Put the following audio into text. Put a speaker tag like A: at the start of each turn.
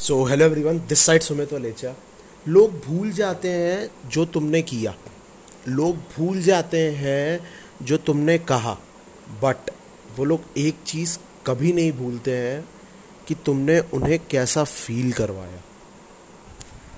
A: So hello everyone this side Sumit Valecha लोग भूल जाते हैं जो तुमने किया. लोग भूल जाते हैं जो तुमने कहा. बट वो लोग एक चीज़ कभी नहीं भूलते हैं कि तुमने उन्हें कैसा फील करवाया.